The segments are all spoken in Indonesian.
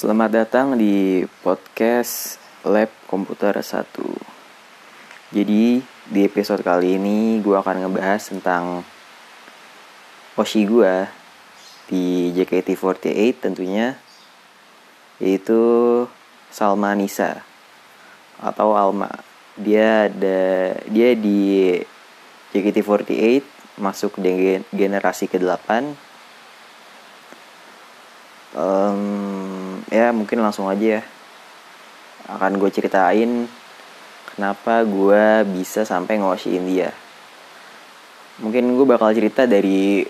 Selamat datang di podcast Lab Komputer 1 Jadi di episode kali ini gue akan ngebahas tentang Oshi gue di JKT48 tentunya Yaitu Salma Nisa atau Alma. Dia ada dia di JKT48 masuk di generasi ke-8 um, ya mungkin langsung aja ya. Akan gue ceritain kenapa gue bisa sampai ngosiin dia. Mungkin gue bakal cerita dari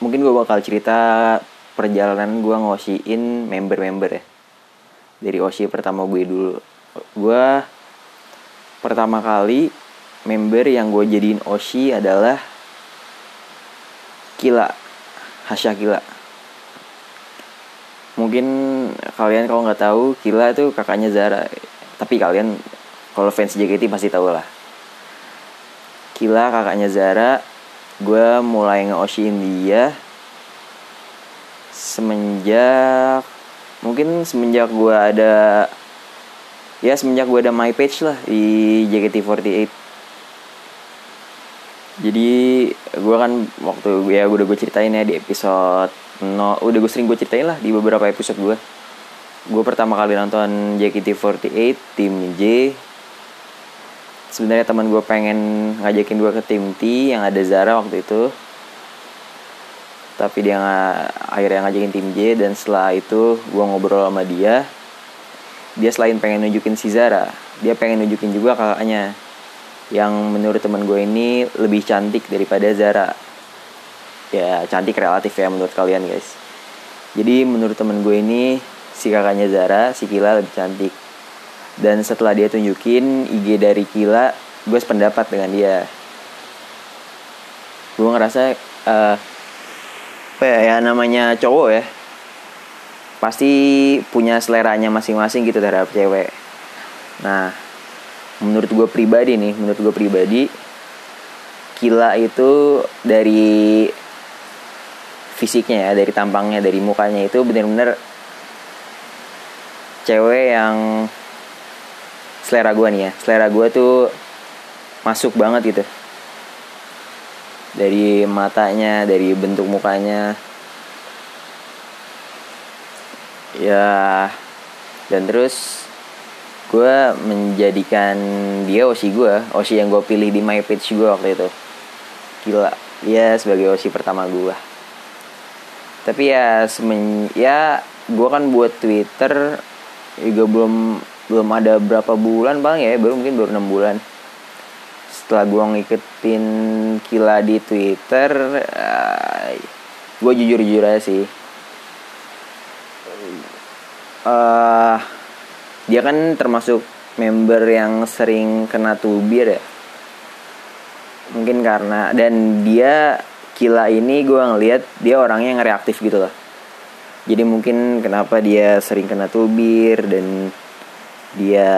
mungkin gue bakal cerita perjalanan gue ngosiin member-member ya. Dari Oshi pertama gue dulu. Gue pertama kali member yang gue jadiin Oshi adalah Kila Hasya Kila mungkin kalian kalau nggak tahu Kila itu kakaknya Zara. Tapi kalian kalau fans JKT pasti tahu lah. Kila kakaknya Zara gue mulai nge-oshin dia semenjak mungkin semenjak gue ada ya semenjak gue ada my page lah di JKT48 jadi gue kan waktu ya udah gue ceritain ya di episode no udah gue sering gue ceritain lah di beberapa episode gue gue pertama kali nonton JKT48 tim J. Sebenarnya teman gue pengen ngajakin gue ke tim T yang ada Zara waktu itu. Tapi dia nggak akhirnya ngajakin tim J dan setelah itu gue ngobrol sama dia. Dia selain pengen nunjukin si Zara dia pengen nunjukin juga kakaknya. Yang menurut teman gue ini lebih cantik daripada Zara ya cantik relatif ya menurut kalian guys. Jadi menurut temen gue ini si kakaknya Zara si Kila lebih cantik. Dan setelah dia tunjukin IG dari Kila gue sependapat dengan dia. Gue ngerasa uh, apa ya, ya namanya cowok ya pasti punya seleranya masing-masing gitu terhadap cewek. Nah menurut gue pribadi nih menurut gue pribadi Kila itu dari fisiknya ya dari tampangnya dari mukanya itu bener-bener cewek yang selera gue nih ya. Selera gue tuh masuk banget gitu. Dari matanya dari bentuk mukanya. Ya dan terus gue menjadikan dia osi gue osi yang gue pilih di my page gue waktu itu. Gila dia sebagai osi pertama gue tapi ya semen ya gue kan buat Twitter juga belum belum ada berapa bulan bang ya baru mungkin baru enam bulan. Setelah gue ngikutin Kila di Twitter uh, gue jujur jujur aja sih. Uh, dia kan termasuk member yang sering kena tubir ya. Mungkin karena dan dia Kila ini gue ngeliat dia orangnya yang reaktif gitu loh. Jadi mungkin kenapa dia sering kena tubir dan dia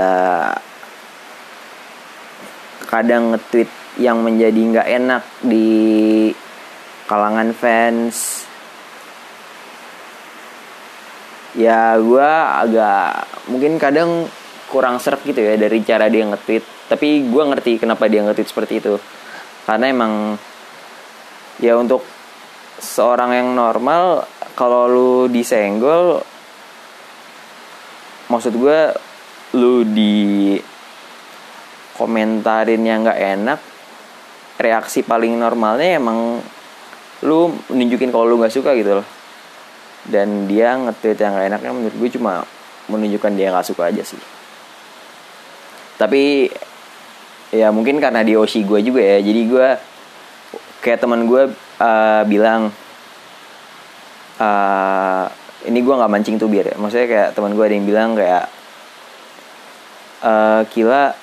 kadang nge-tweet yang menjadi nggak enak di kalangan fans. Ya gue agak mungkin kadang kurang serp gitu ya dari cara dia nge-tweet. Tapi gue ngerti kenapa dia nge-tweet seperti itu. Karena emang ya untuk seorang yang normal kalau lu disenggol maksud gue lu di komentarin yang nggak enak reaksi paling normalnya emang lu nunjukin kalau lu nggak suka gitu loh. Dan dia nge-tweet yang gak enaknya menurut gue cuma menunjukkan dia nggak suka aja sih. Tapi ya mungkin karena di Oshi gue juga ya jadi gue kayak teman gue uh, bilang uh, ini gue nggak mancing tuh biar. Ya maksudnya kayak teman gue ada yang bilang kayak uh, Kila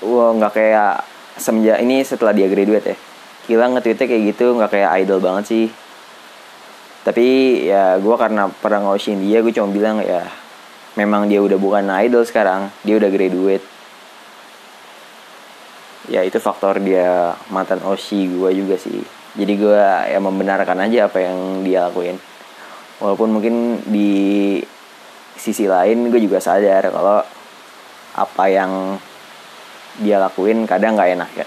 wah nggak kayak semenjak ini setelah dia graduate ya Kila nge-tweetnya kayak gitu nggak kayak idol banget sih. Tapi ya gue karena pernah ngoshin dia gue cuma bilang ya memang dia udah bukan idol sekarang dia udah graduate ya itu faktor dia mantan Oshi gue juga sih. Jadi gue ya membenarkan aja apa yang dia lakuin. Walaupun mungkin di sisi lain gue juga sadar kalau apa yang dia lakuin kadang nggak enak ya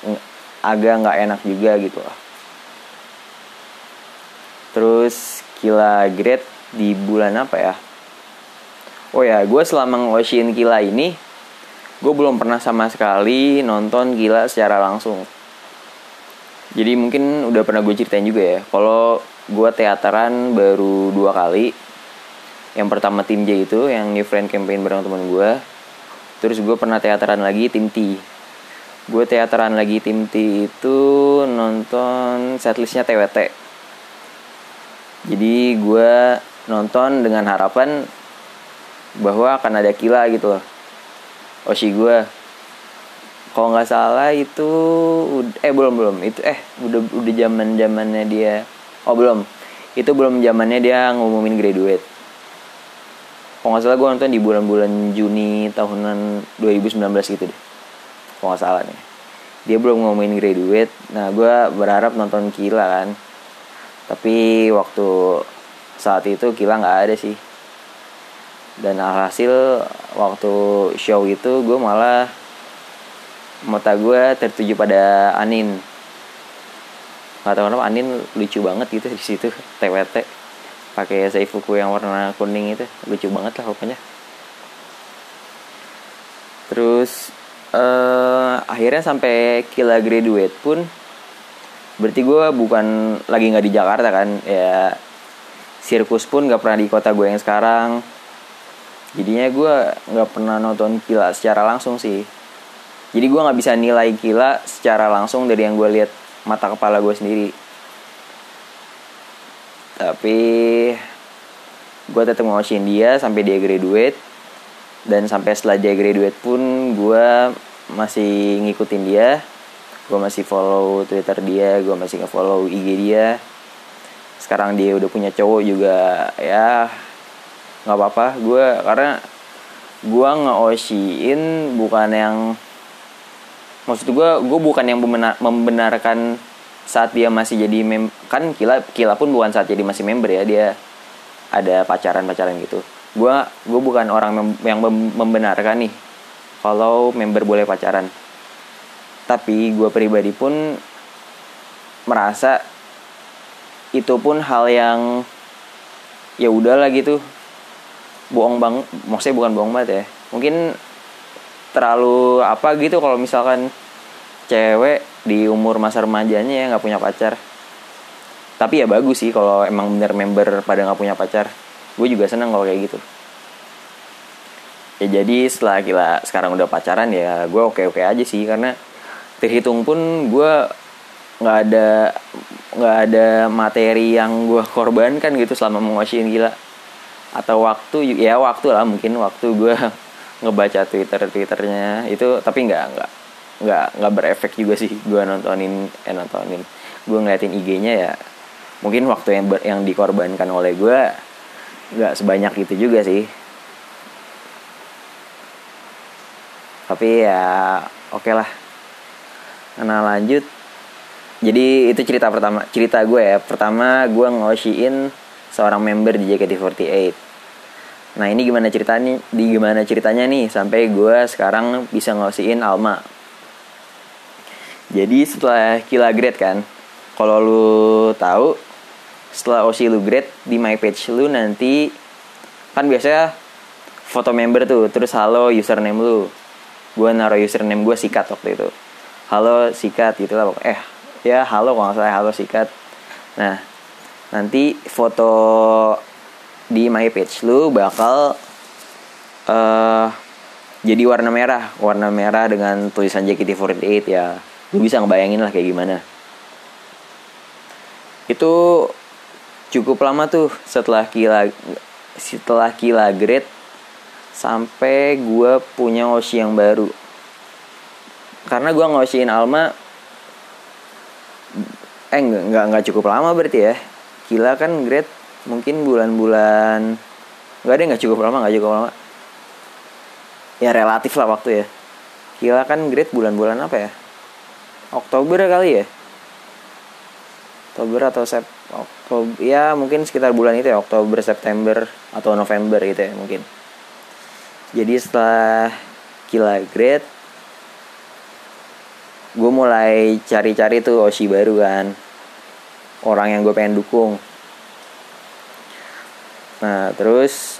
agak nggak enak juga gitu loh terus Kila Great di bulan apa ya? Oh ya gue selama ngoshin Kila ini gue belum pernah sama sekali nonton Kila secara langsung. Jadi mungkin udah pernah gue ceritain juga ya kalau gue teateran baru dua kali. Yang pertama tim J itu yang new friend campaign bareng teman gue terus gue pernah teateran lagi tim T. Gue teateran lagi tim T itu nonton setlistnya TWT jadi gue nonton dengan harapan bahwa akan ada kila gitu loh Oshi gue kalau nggak salah itu eh belum belum. Itu eh udah udah zaman zamannya dia. Oh belum. Itu belum zamannya dia ngumumin graduate. Kalau nggak salah gue nonton di bulan-bulan Juni tahunan 2019 gitu deh. Kalau nggak salah nih. Dia belum ngumumin graduate. Nah gue berharap nonton Kila kan. Tapi waktu saat itu Kila nggak ada sih dan alhasil waktu show itu gue malah mata gue tertuju pada Anin. Nggak tahu kenapa Anin lucu banget gitu di situ TWT pakai seifuku yang warna kuning itu lucu banget lah pokoknya. Terus uh, akhirnya sampai Kila graduate pun berarti gue bukan lagi nggak di Jakarta kan ya sirkus pun nggak pernah di kota gue yang sekarang jadinya gue nggak pernah nonton Kila secara langsung sih. Jadi gue nggak bisa nilai gila secara langsung dari yang gue lihat mata kepala gue sendiri. Tapi gue tetap ngawasiin dia sampai dia graduate. Dan sampai setelah dia graduate pun gue masih ngikutin dia. Gue masih follow twitter dia gue masih nge-follow IG dia. Sekarang dia udah punya cowok juga ya nggak apa-apa. Gue karena gue nge bukan yang maksud gue gue bukan yang membenarkan saat dia masih jadi mem kan kila kila pun bukan saat jadi masih member ya dia ada pacaran pacaran gitu. Gue gue bukan orang yang mem membenarkan nih kalau member boleh pacaran. Tapi gue pribadi pun merasa itu pun hal yang ya udahlah gitu bohong bang maksudnya bukan bohong banget ya. Mungkin terlalu apa gitu kalau misalkan cewek di umur masa remajanya ya nggak punya pacar. Tapi ya bagus sih kalau emang bener member pada nggak punya pacar. Gue juga seneng kalau kayak gitu. Ya jadi setelah kita sekarang udah pacaran ya gue oke oke aja sih. Karena terhitung pun gue nggak ada nggak ada materi yang gue korbankan gitu selama menguasain gila atau waktu ya waktu lah mungkin waktu gue ngebaca twitter twitternya. Itu tapi nggak nggak nggak nggak berefek juga sih gue nontonin eh nontonin. Gue ngeliatin IG-nya ya mungkin waktu yang ber, yang dikorbankan oleh gue nggak sebanyak itu juga sih. Tapi ya oke okay lah. Nah lanjut. Jadi itu cerita pertama cerita gue ya. Pertama gue ngosiin seorang member di JKT48 Nah ini gimana ceritanya? Di gimana ceritanya nih sampai gue sekarang bisa ngosiin Alma. Jadi setelah Kila grade kan, kalau lu tahu setelah Osi lu grade di my page lu nanti kan biasanya foto member tuh, terus halo username lu. Gue naruh username gue sikat waktu itu. Halo sikat gitu lah Eh ya halo kalau salah halo sikat. Nah nanti foto di my page lu bakal uh, jadi warna merah. Warna merah dengan tulisan JKT48 ya. Lu bisa ngebayangin lah kayak gimana. Itu cukup lama tuh setelah kila setelah kila grade sampai gue punya oshi yang baru. Karena gue ngosiin Alma eh nggak nggak cukup lama berarti ya. Kila kan grade mungkin bulan-bulan nggak ada nggak cukup lama nggak cukup lama. Ya relatif lah waktu ya. Kira kan grade bulan-bulan apa ya? Oktober kali ya? Oktober atau Sep Oktober ya mungkin sekitar bulan itu ya Oktober September atau November gitu ya mungkin. Jadi setelah Kila Great gue mulai cari-cari tuh Oshi baru kan. Orang yang gue pengen dukung nah terus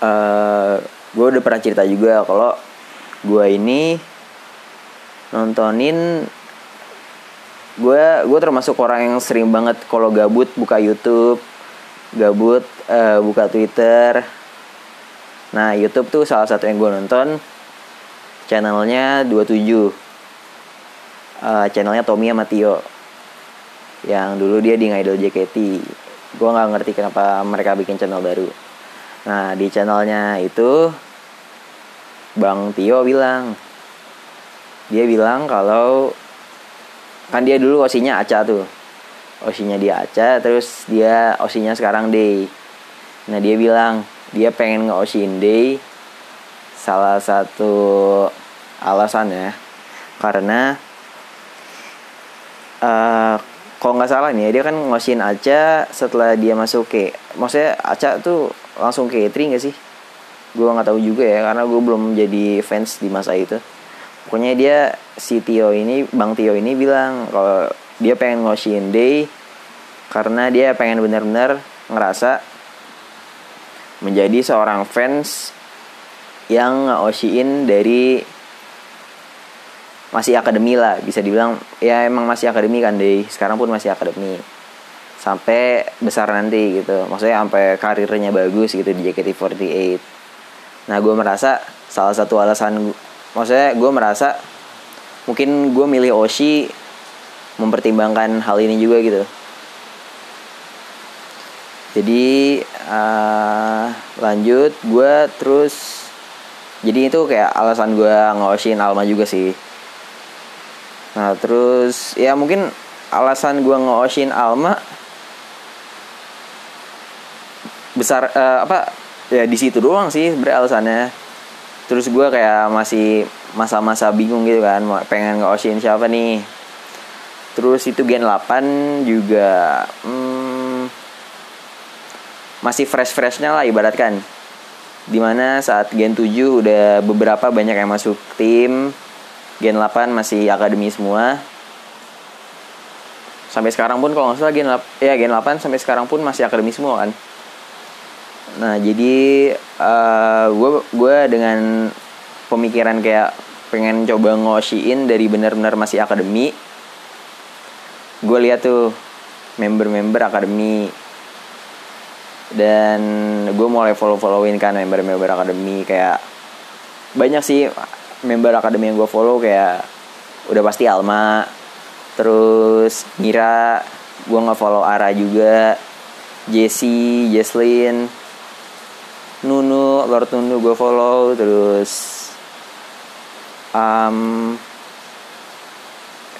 uh, eh, gue udah pernah cerita juga kalau gue ini nontonin gue gue termasuk orang yang sering banget kalau gabut buka YouTube gabut uh, buka Twitter. Nah YouTube tuh salah satu yang gue nonton channelnya 27 uh, eh, channelnya Tommy sama Tio. Yang dulu dia di Ngidol JKT gue nggak ngerti kenapa mereka bikin channel baru. Nah di channelnya itu Bang Tio bilang dia bilang kalau kan dia dulu osinya Aca tuh. Osinya dia Aca terus dia osinya sekarang Day. Nah dia bilang dia pengen nge-osiin Day salah satu alasannya karena uh, kalau nggak salah nih dia kan ngosin Aca setelah dia masuk ke maksudnya Aca tuh langsung ke E3 gak sih? Gue nggak tahu juga ya karena gue belum jadi fans di masa itu. Pokoknya dia si Tio ini Bang Tio ini bilang kalau dia pengen ngosiin Day karena dia pengen bener-bener ngerasa menjadi seorang fans yang ngosiin dari masih akademi lah bisa dibilang. Ya emang masih akademi kan deh sekarang pun masih akademi. Sampai besar nanti gitu. Maksudnya sampai karirnya bagus gitu di JKT48 nah gue merasa salah satu alasan maksudnya gue merasa mungkin gue milih Oshi mempertimbangkan hal ini juga gitu. Jadi uh, lanjut gue terus jadi itu kayak alasan gue ngoshin Alma juga sih nah terus ya mungkin alasan gue ngoshin Alma besar uh, apa ya di situ doang sih sebenarnya alasannya. Terus gue kayak masih masa-masa bingung gitu kan pengen nge siapa nih. Terus itu Gen 8 juga hmm, masih fresh-freshnya lah ibaratkan. Di mana saat Gen 7 udah beberapa banyak yang masuk tim Gen 8 masih akademi semua. Sampai sekarang pun kalau nggak salah Gen 8 ya Gen 8 sampai sekarang pun masih akademi semua kan? Nah jadi gue uh, gue dengan pemikiran kayak pengen coba ngosiin dari bener-bener masih akademi gue lihat tuh member-member akademi. Dan gue mulai follow followin kan member-member akademi kayak banyak sih member akademi yang gue follow kayak udah pasti Alma terus Mira gue nggak follow Ara juga Jessie Jesslyn Nunu Lord Nunu gue follow terus um,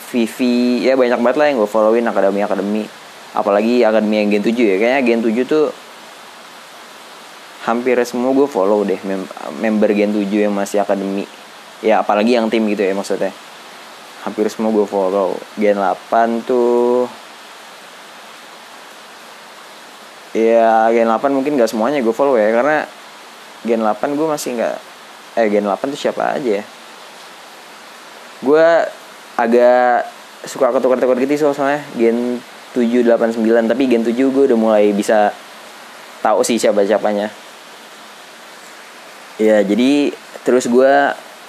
Vivi ya banyak banget lah yang gue followin akademi akademi apalagi akademi yang Gen 7 ya kayaknya Gen 7 tuh hampir semua gue follow deh mem member Gen 7 yang masih akademi ya apalagi yang tim gitu ya maksudnya. Hampir semua gue follow. Gen 8 tuh ya Gen 8 mungkin gak semuanya gue follow ya karena Gen 8 gue masih nggak eh Gen 8 tuh siapa aja ya? Gue agak suka ketukar-tukar gitu soalnya Gen 7 8 9 tapi Gen 7 gue udah mulai bisa tahu sih siapa siapanya ya jadi terus gue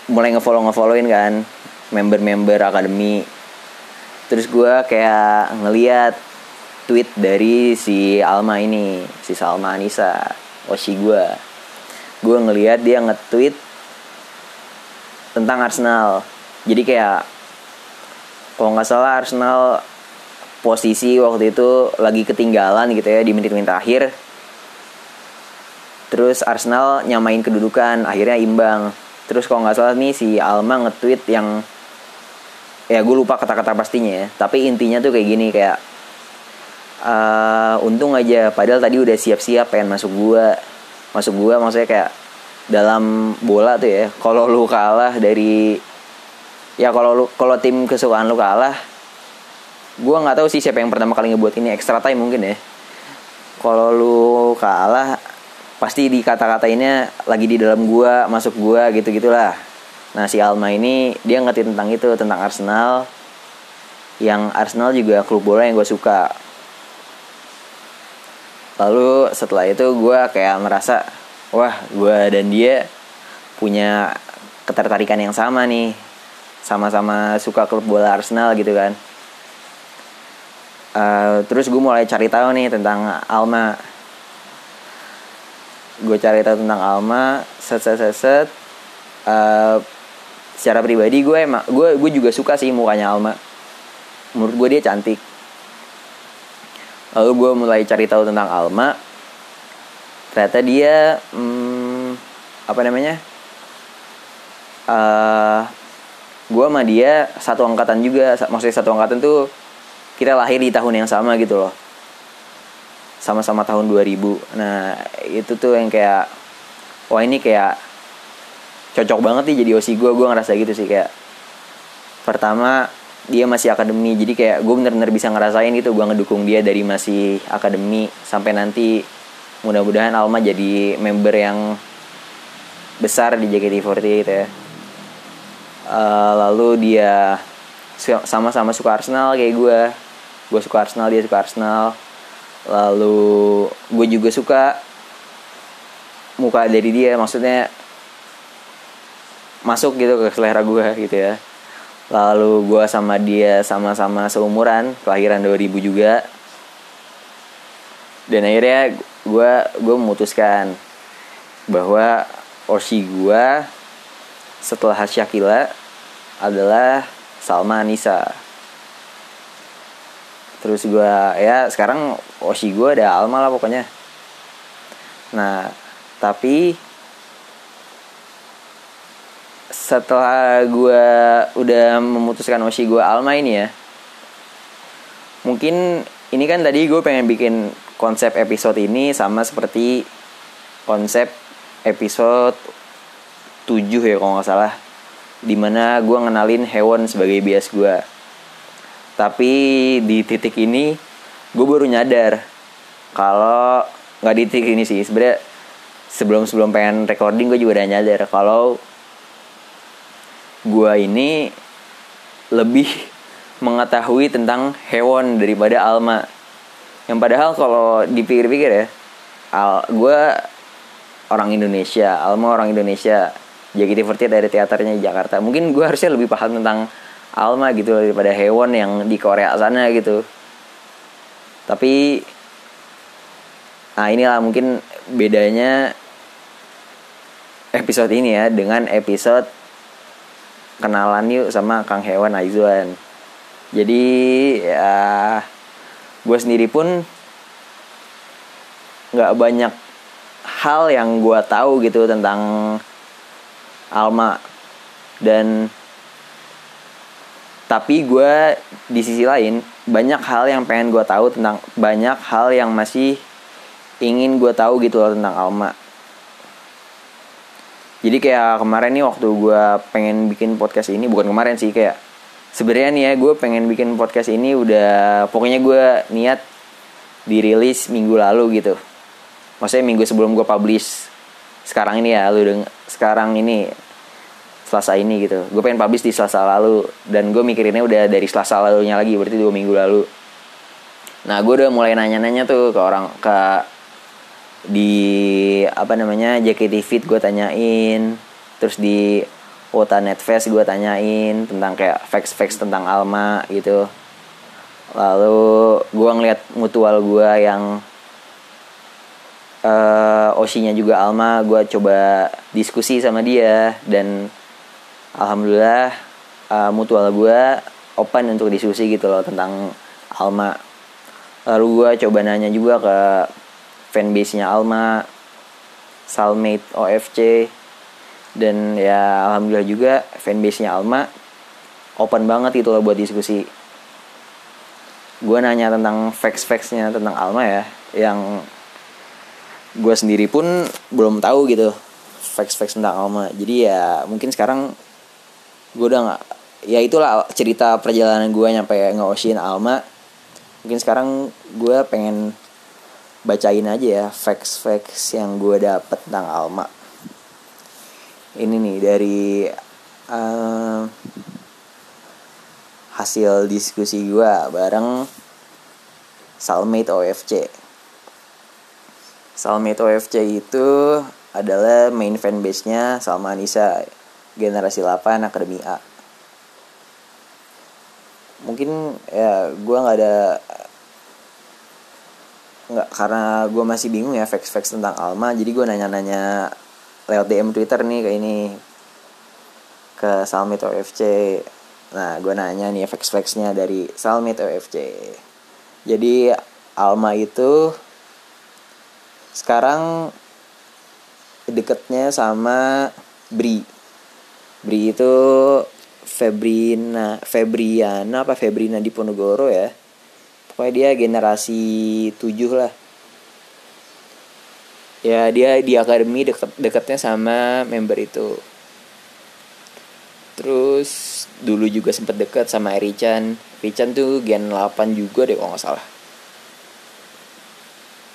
mulai ngefollow ngefollowin kan member-member akademi. Terus gue kayak ngeliat tweet dari si Alma ini si Salma Anissa Oshi gue gue ngeliat dia nge-tweet tentang Arsenal. Jadi kayak kalau nggak salah Arsenal posisi waktu itu lagi ketinggalan gitu ya di menit-menit akhir. Terus Arsenal nyamain kedudukan akhirnya imbang terus kalau nggak salah nih si Alma nge-tweet yang ya gue lupa kata-kata pastinya ya. Tapi intinya tuh kayak gini kayak uh, untung aja padahal tadi udah siap-siap pengen masuk gua. Masuk gua maksudnya kayak dalam bola tuh ya kalau lu kalah dari ya kalau kalau tim kesukaan lu kalah gue nggak tahu sih siapa yang pertama kali ngebuat ini extra time mungkin ya. Kalau lu kalah pasti di kata-katainnya lagi di dalam gua masuk gua gitu gitulah nah si Alma ini dia ngerti tentang itu tentang Arsenal. Yang Arsenal juga klub bola yang gue suka. Lalu setelah itu gue kayak merasa wah gue dan dia punya ketertarikan yang sama nih. Sama-sama suka klub bola Arsenal gitu kan. Uh, terus gue mulai cari tahu nih tentang Alma gue cari tahu tentang Alma set set set, set. Uh, secara pribadi gue emang gue gue juga suka sih mukanya Alma. Menurut gue dia cantik. Lalu gue mulai cari tahu tentang Alma. Ternyata dia hmm, apa namanya? Uh, gue sama dia satu angkatan juga. Maksudnya satu angkatan tuh kita lahir di tahun yang sama gitu loh sama-sama tahun 2000 nah itu tuh yang kayak wah ini kayak cocok banget nih jadi osi gue gue ngerasa gitu sih kayak pertama dia masih akademi jadi kayak gue bener-bener bisa ngerasain gitu. Gue ngedukung dia dari masih akademi sampai nanti mudah-mudahan Alma jadi member yang besar di JKT48 gitu ya. Uh, lalu dia sama-sama suka Arsenal kayak gue gue suka Arsenal dia suka Arsenal lalu gue juga suka muka dari dia maksudnya masuk gitu ke selera gue gitu ya. Lalu gue sama dia sama-sama seumuran kelahiran 2000 juga. Dan akhirnya gue gue memutuskan bahwa Oshi gue setelah Syakila adalah Salma Anissa terus gue ya sekarang osi gue ada Alma lah pokoknya. Nah tapi setelah gue udah memutuskan osi gue Alma ini ya mungkin ini kan tadi gue pengen bikin konsep episode ini sama seperti konsep episode 7 ya kalau nggak salah. Di mana gue ngenalin hewan sebagai bias gue tapi di titik ini gue baru nyadar kalau nggak di titik ini sih. Sebenarnya sebelum sebelum pengen recording gue juga udah nyadar kalau gue ini lebih mengetahui tentang hewan daripada Alma. Yang padahal kalau dipikir-pikir ya Al gue orang Indonesia Alma orang Indonesia. JKT48 dari teaternya di Jakarta. Mungkin gue harusnya lebih paham tentang Alma gitu daripada hewan yang di Korea sana gitu. Tapi nah inilah mungkin bedanya episode ini ya dengan episode kenalan yuk sama Kang Hewan Aizuan jadi ya gue sendiri pun nggak banyak hal yang gue tahu gitu tentang Alma. Dan tapi gue di sisi lain banyak hal yang pengen gue tahu tentang banyak hal yang masih ingin gue tahu gitu loh tentang Alma. Jadi kayak kemarin nih waktu gue pengen bikin podcast ini bukan kemarin sih kayak sebenarnya nih ya gue pengen bikin podcast ini udah pokoknya gue niat dirilis minggu lalu gitu. Maksudnya minggu sebelum gue publish. Sekarang ini ya lu deng sekarang ini Selasa ini gitu. Gue pengen publish di Selasa lalu dan gue mikirinnya udah dari Selasa lalunya lagi berarti dua minggu lalu. Nah gue udah mulai nanya-nanya tuh ke orang ke di apa namanya JKT Fit gue tanyain terus di Wota Netfest gue tanyain tentang kayak facts-facts tentang Alma gitu. Lalu gue ngeliat mutual gue yang uh, osinya juga Alma gue coba diskusi sama dia dan alhamdulillah uh, mutual gue open untuk diskusi gitu loh tentang Alma. Lalu gue coba nanya juga ke fanbase nya Alma Salmate OFC dan ya alhamdulillah juga fanbase nya Alma open banget gitu loh buat diskusi. Gue nanya tentang facts-factsnya tentang Alma ya yang gue sendiri pun belum tahu gitu facts-facts tentang Alma. Jadi ya mungkin sekarang gue udah nggak ya itulah cerita perjalanan gue nyampe nge Alma. Mungkin sekarang gue pengen bacain aja ya facts-facts yang gue dapet tentang Alma. Ini nih dari uh, hasil diskusi gue bareng Salmate OFC Salmate OFC itu adalah main fanbase-nya Salma Anissa generasi 8 Akademi A. Mungkin ya gue nggak ada nggak karena gue masih bingung ya facts-facts tentang Alma jadi gue nanya-nanya lewat DM Twitter nih kayak ini ke Salmit OFC nah gue nanya nih facts-factsnya dari Salmit OFC jadi Alma itu sekarang deketnya sama Bri Bri itu Febrina Febriana apa Febrina di Ponegoro ya. Pokoknya dia generasi 7 lah. Ya dia di akademi deket deketnya sama member itu. Terus dulu juga sempet deket sama Erichan. Erichan tuh gen 8 juga deh kalau nggak salah.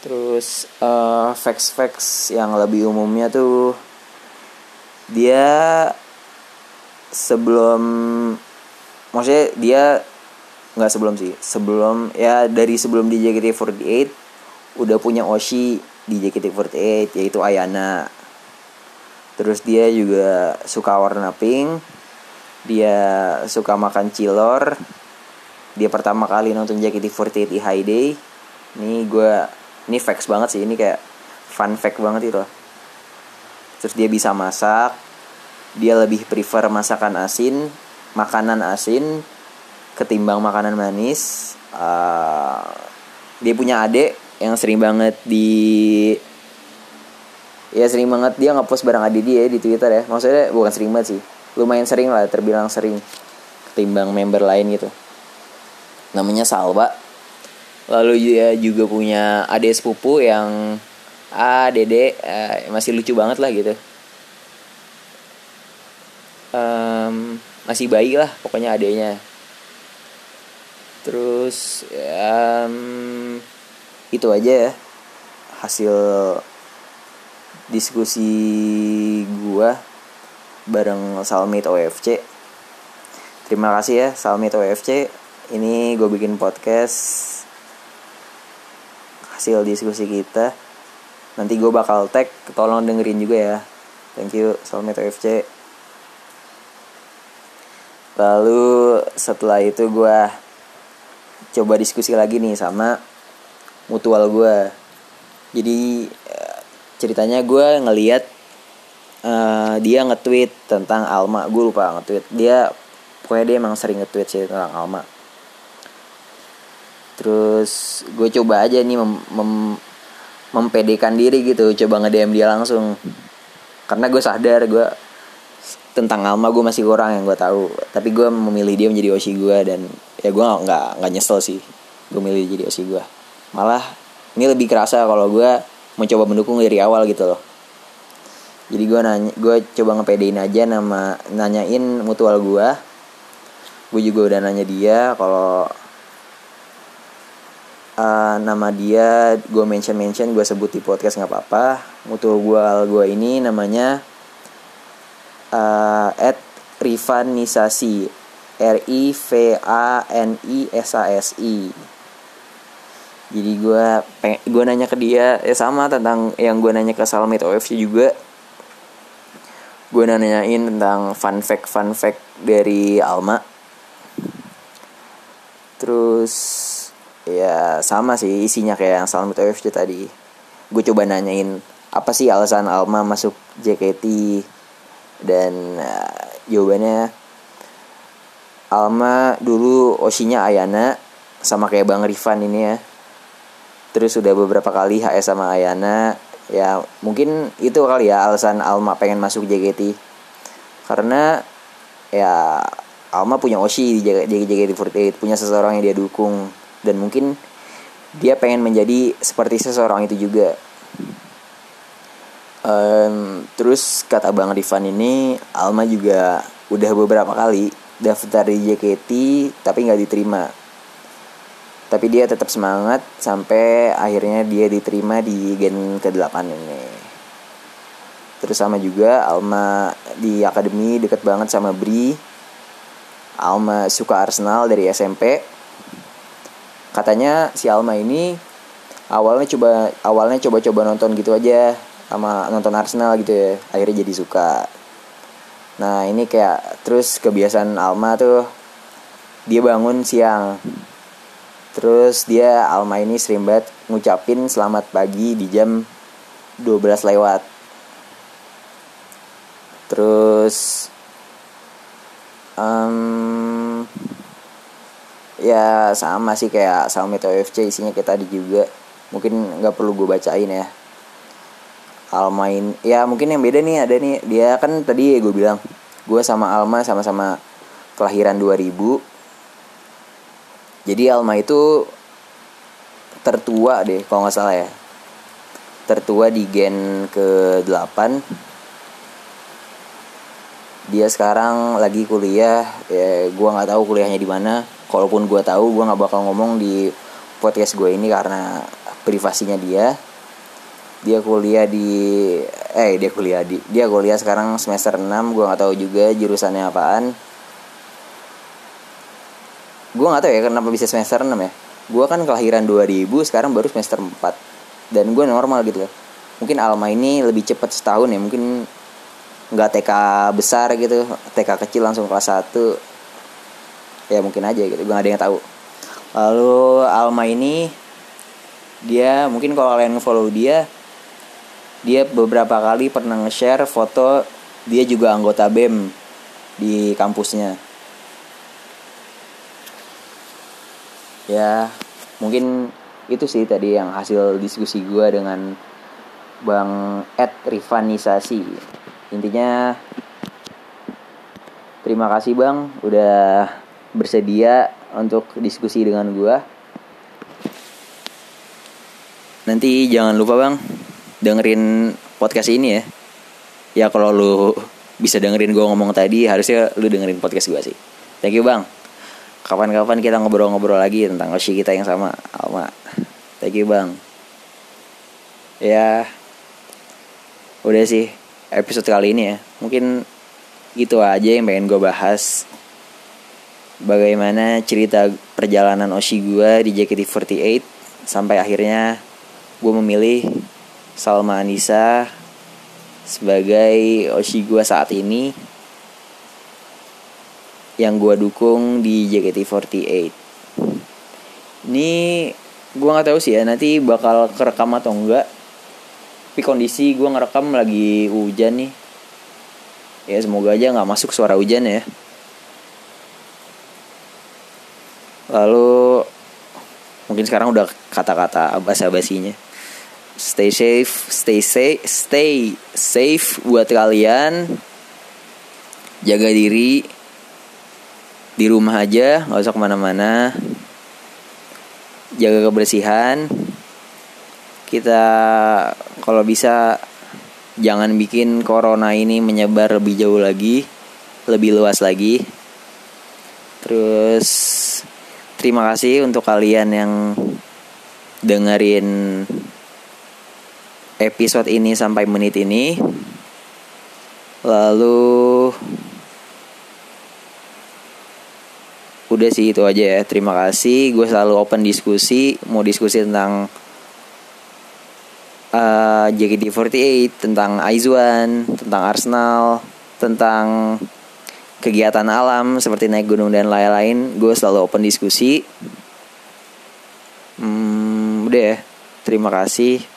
Terus uh, facts-facts yang lebih umumnya tuh dia sebelum maksudnya dia nggak sebelum sih sebelum ya dari sebelum di JKT48 udah punya Oshi di JKT48 yaitu Ayana. Terus dia juga suka warna pink dia suka makan cilor. Dia pertama kali nonton JKT48 di High Day. Ini gue ini facts banget sih ini kayak fun fact banget itu. Terus dia bisa masak dia lebih prefer masakan asin makanan asin ketimbang makanan manis. Uh, dia punya adik yang sering banget di ya sering banget dia ngepost barang adik dia di twitter ya. Maksudnya bukan sering banget sih lumayan sering lah terbilang sering ketimbang member lain gitu. Namanya Salwa lalu dia juga punya adik sepupu yang ah dede uh, masih lucu banget lah gitu um, masih bayi lah pokoknya adiknya terus um, itu aja ya hasil diskusi gua bareng Salmit OFC terima kasih ya Salmit OFC ini gue bikin podcast hasil diskusi kita. Nanti gue bakal tag tolong dengerin juga ya. Thank you Soulmate OFC lalu setelah itu gue coba diskusi lagi nih sama mutual gue jadi eh, ceritanya gue ngeliat uh, dia nge-tweet tentang Alma gue lupa nge-tweet dia pokoknya dia emang sering nge-tweet sih tentang Alma terus gue coba aja nih mem, mem mempedekan diri gitu coba nge DM dia langsung karena gue sadar gue tentang Alma gue masih kurang yang gue tahu. Tapi gue memilih dia menjadi osi gue dan ya gue nggak nggak nyesel sih gue milih jadi osi gue malah ini lebih kerasa kalau gue mencoba mendukung dari awal gitu loh. Jadi gue nanya gue coba ngepedein aja nama nanyain mutual gue gue juga udah nanya dia kalau uh, nama dia gue mention mention gue sebut di podcast nggak apa-apa. Mutu gue gue ini namanya uh, at Rivanisasi. R I V A N I S A S I. Jadi gue gue nanya ke dia ya sama tentang yang gue nanya ke Salmate OFC juga. Gue nanyain tentang fun fact fun fact dari Alma. Terus ya sama sih isinya kayak yang Salam OFC tadi. Gue coba nanyain apa sih alasan Alma masuk JKT dan uh, jawabannya Alma dulu osinya Ayana sama kayak Bang Rifan ini ya. Terus sudah beberapa kali HS sama Ayana. Ya mungkin itu kali ya alasan Alma pengen masuk JKT karena ya Alma punya Oshi di JKT48 punya seseorang yang dia dukung. Dan mungkin dia pengen menjadi seperti seseorang itu juga. Um, terus kata bang Rifan ini Alma juga udah beberapa kali daftar di JKT tapi nggak diterima. Tapi dia tetap semangat sampai akhirnya dia diterima di gen ke-8 ini. Terus sama juga Alma di akademi deket banget sama Bri. Alma suka Arsenal dari SMP katanya si Alma ini awalnya coba awalnya coba-coba nonton gitu aja sama nonton Arsenal gitu ya akhirnya jadi suka nah ini kayak terus kebiasaan Alma tuh dia bangun siang Terus dia Alma ini sering banget ngucapin selamat pagi di jam 12 lewat. Terus um, ya sama sih kayak sama Metro FC isinya kita tadi juga. Mungkin nggak perlu gue bacain ya. Alma ini ya mungkin yang beda nih ada nih. Dia kan tadi gue bilang gue sama Alma sama-sama kelahiran 2000 jadi Alma itu tertua deh kalau nggak salah ya. Tertua di gen ke 8 dia sekarang lagi kuliah. Ya gue nggak tahu kuliahnya di mana. Kalaupun gue tahu gue nggak bakal ngomong di podcast gue ini karena privasinya dia dia kuliah di eh dia kuliah di dia kuliah sekarang semester 6 gue nggak tahu juga jurusannya apaan. Gue gak tau ya kenapa bisa semester 6 ya. Gue kan kelahiran 2000 sekarang baru semester 4 dan gue normal gitu mungkin Alma ini lebih cepat setahun ya mungkin nggak TK besar gitu. TK kecil langsung kelas 1 ya mungkin aja gitu. Gue gak ada yang tahu. Lalu Alma ini dia mungkin kalau kalian follow dia dia beberapa kali pernah nge-share foto dia juga anggota BEM di kampusnya. Ya mungkin itu sih tadi yang hasil diskusi gue dengan bang Ed Rifanisasi intinya terima kasih bang udah bersedia untuk diskusi dengan gue nanti jangan lupa bang dengerin podcast ini ya. Ya kalau lu bisa dengerin gue ngomong tadi harusnya lu dengerin podcast gue sih. Thank you bang. Kapan-kapan kita ngobrol-ngobrol lagi tentang Oshi kita yang sama Alma. Thank you bang. Ya udah sih episode kali ini ya. Mungkin gitu aja yang pengen gue bahas. Bagaimana cerita perjalanan Oshi gue di JKT48 sampai akhirnya gue memilih Salma Anissa sebagai Oshi gue saat ini yang gue dukung di JKT48 ini gue nggak tahu sih ya nanti bakal kerekam atau enggak. Tapi kondisi gue ngerekam lagi hujan nih. Ya semoga aja nggak masuk suara hujan ya. Lalu mungkin sekarang udah kata-kata basa-basinya stay safe stay safe stay safe buat kalian. Jaga diri. Di rumah aja nggak usah ke mana-mana. Jaga kebersihan. Kita kalau bisa jangan bikin corona ini menyebar lebih jauh lagi lebih luas lagi. Terus terima kasih untuk kalian yang dengerin episode ini sampai menit ini. Lalu udah sih itu aja ya. Terima kasih. Gue selalu open diskusi. Mau diskusi tentang uh, JKT48 tentang Aizwan tentang Arsenal tentang kegiatan alam seperti naik gunung dan lain-lain gue selalu open diskusi. Hmm, udah ya. Terima kasih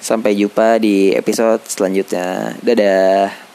sampai jumpa di episode selanjutnya. Dadah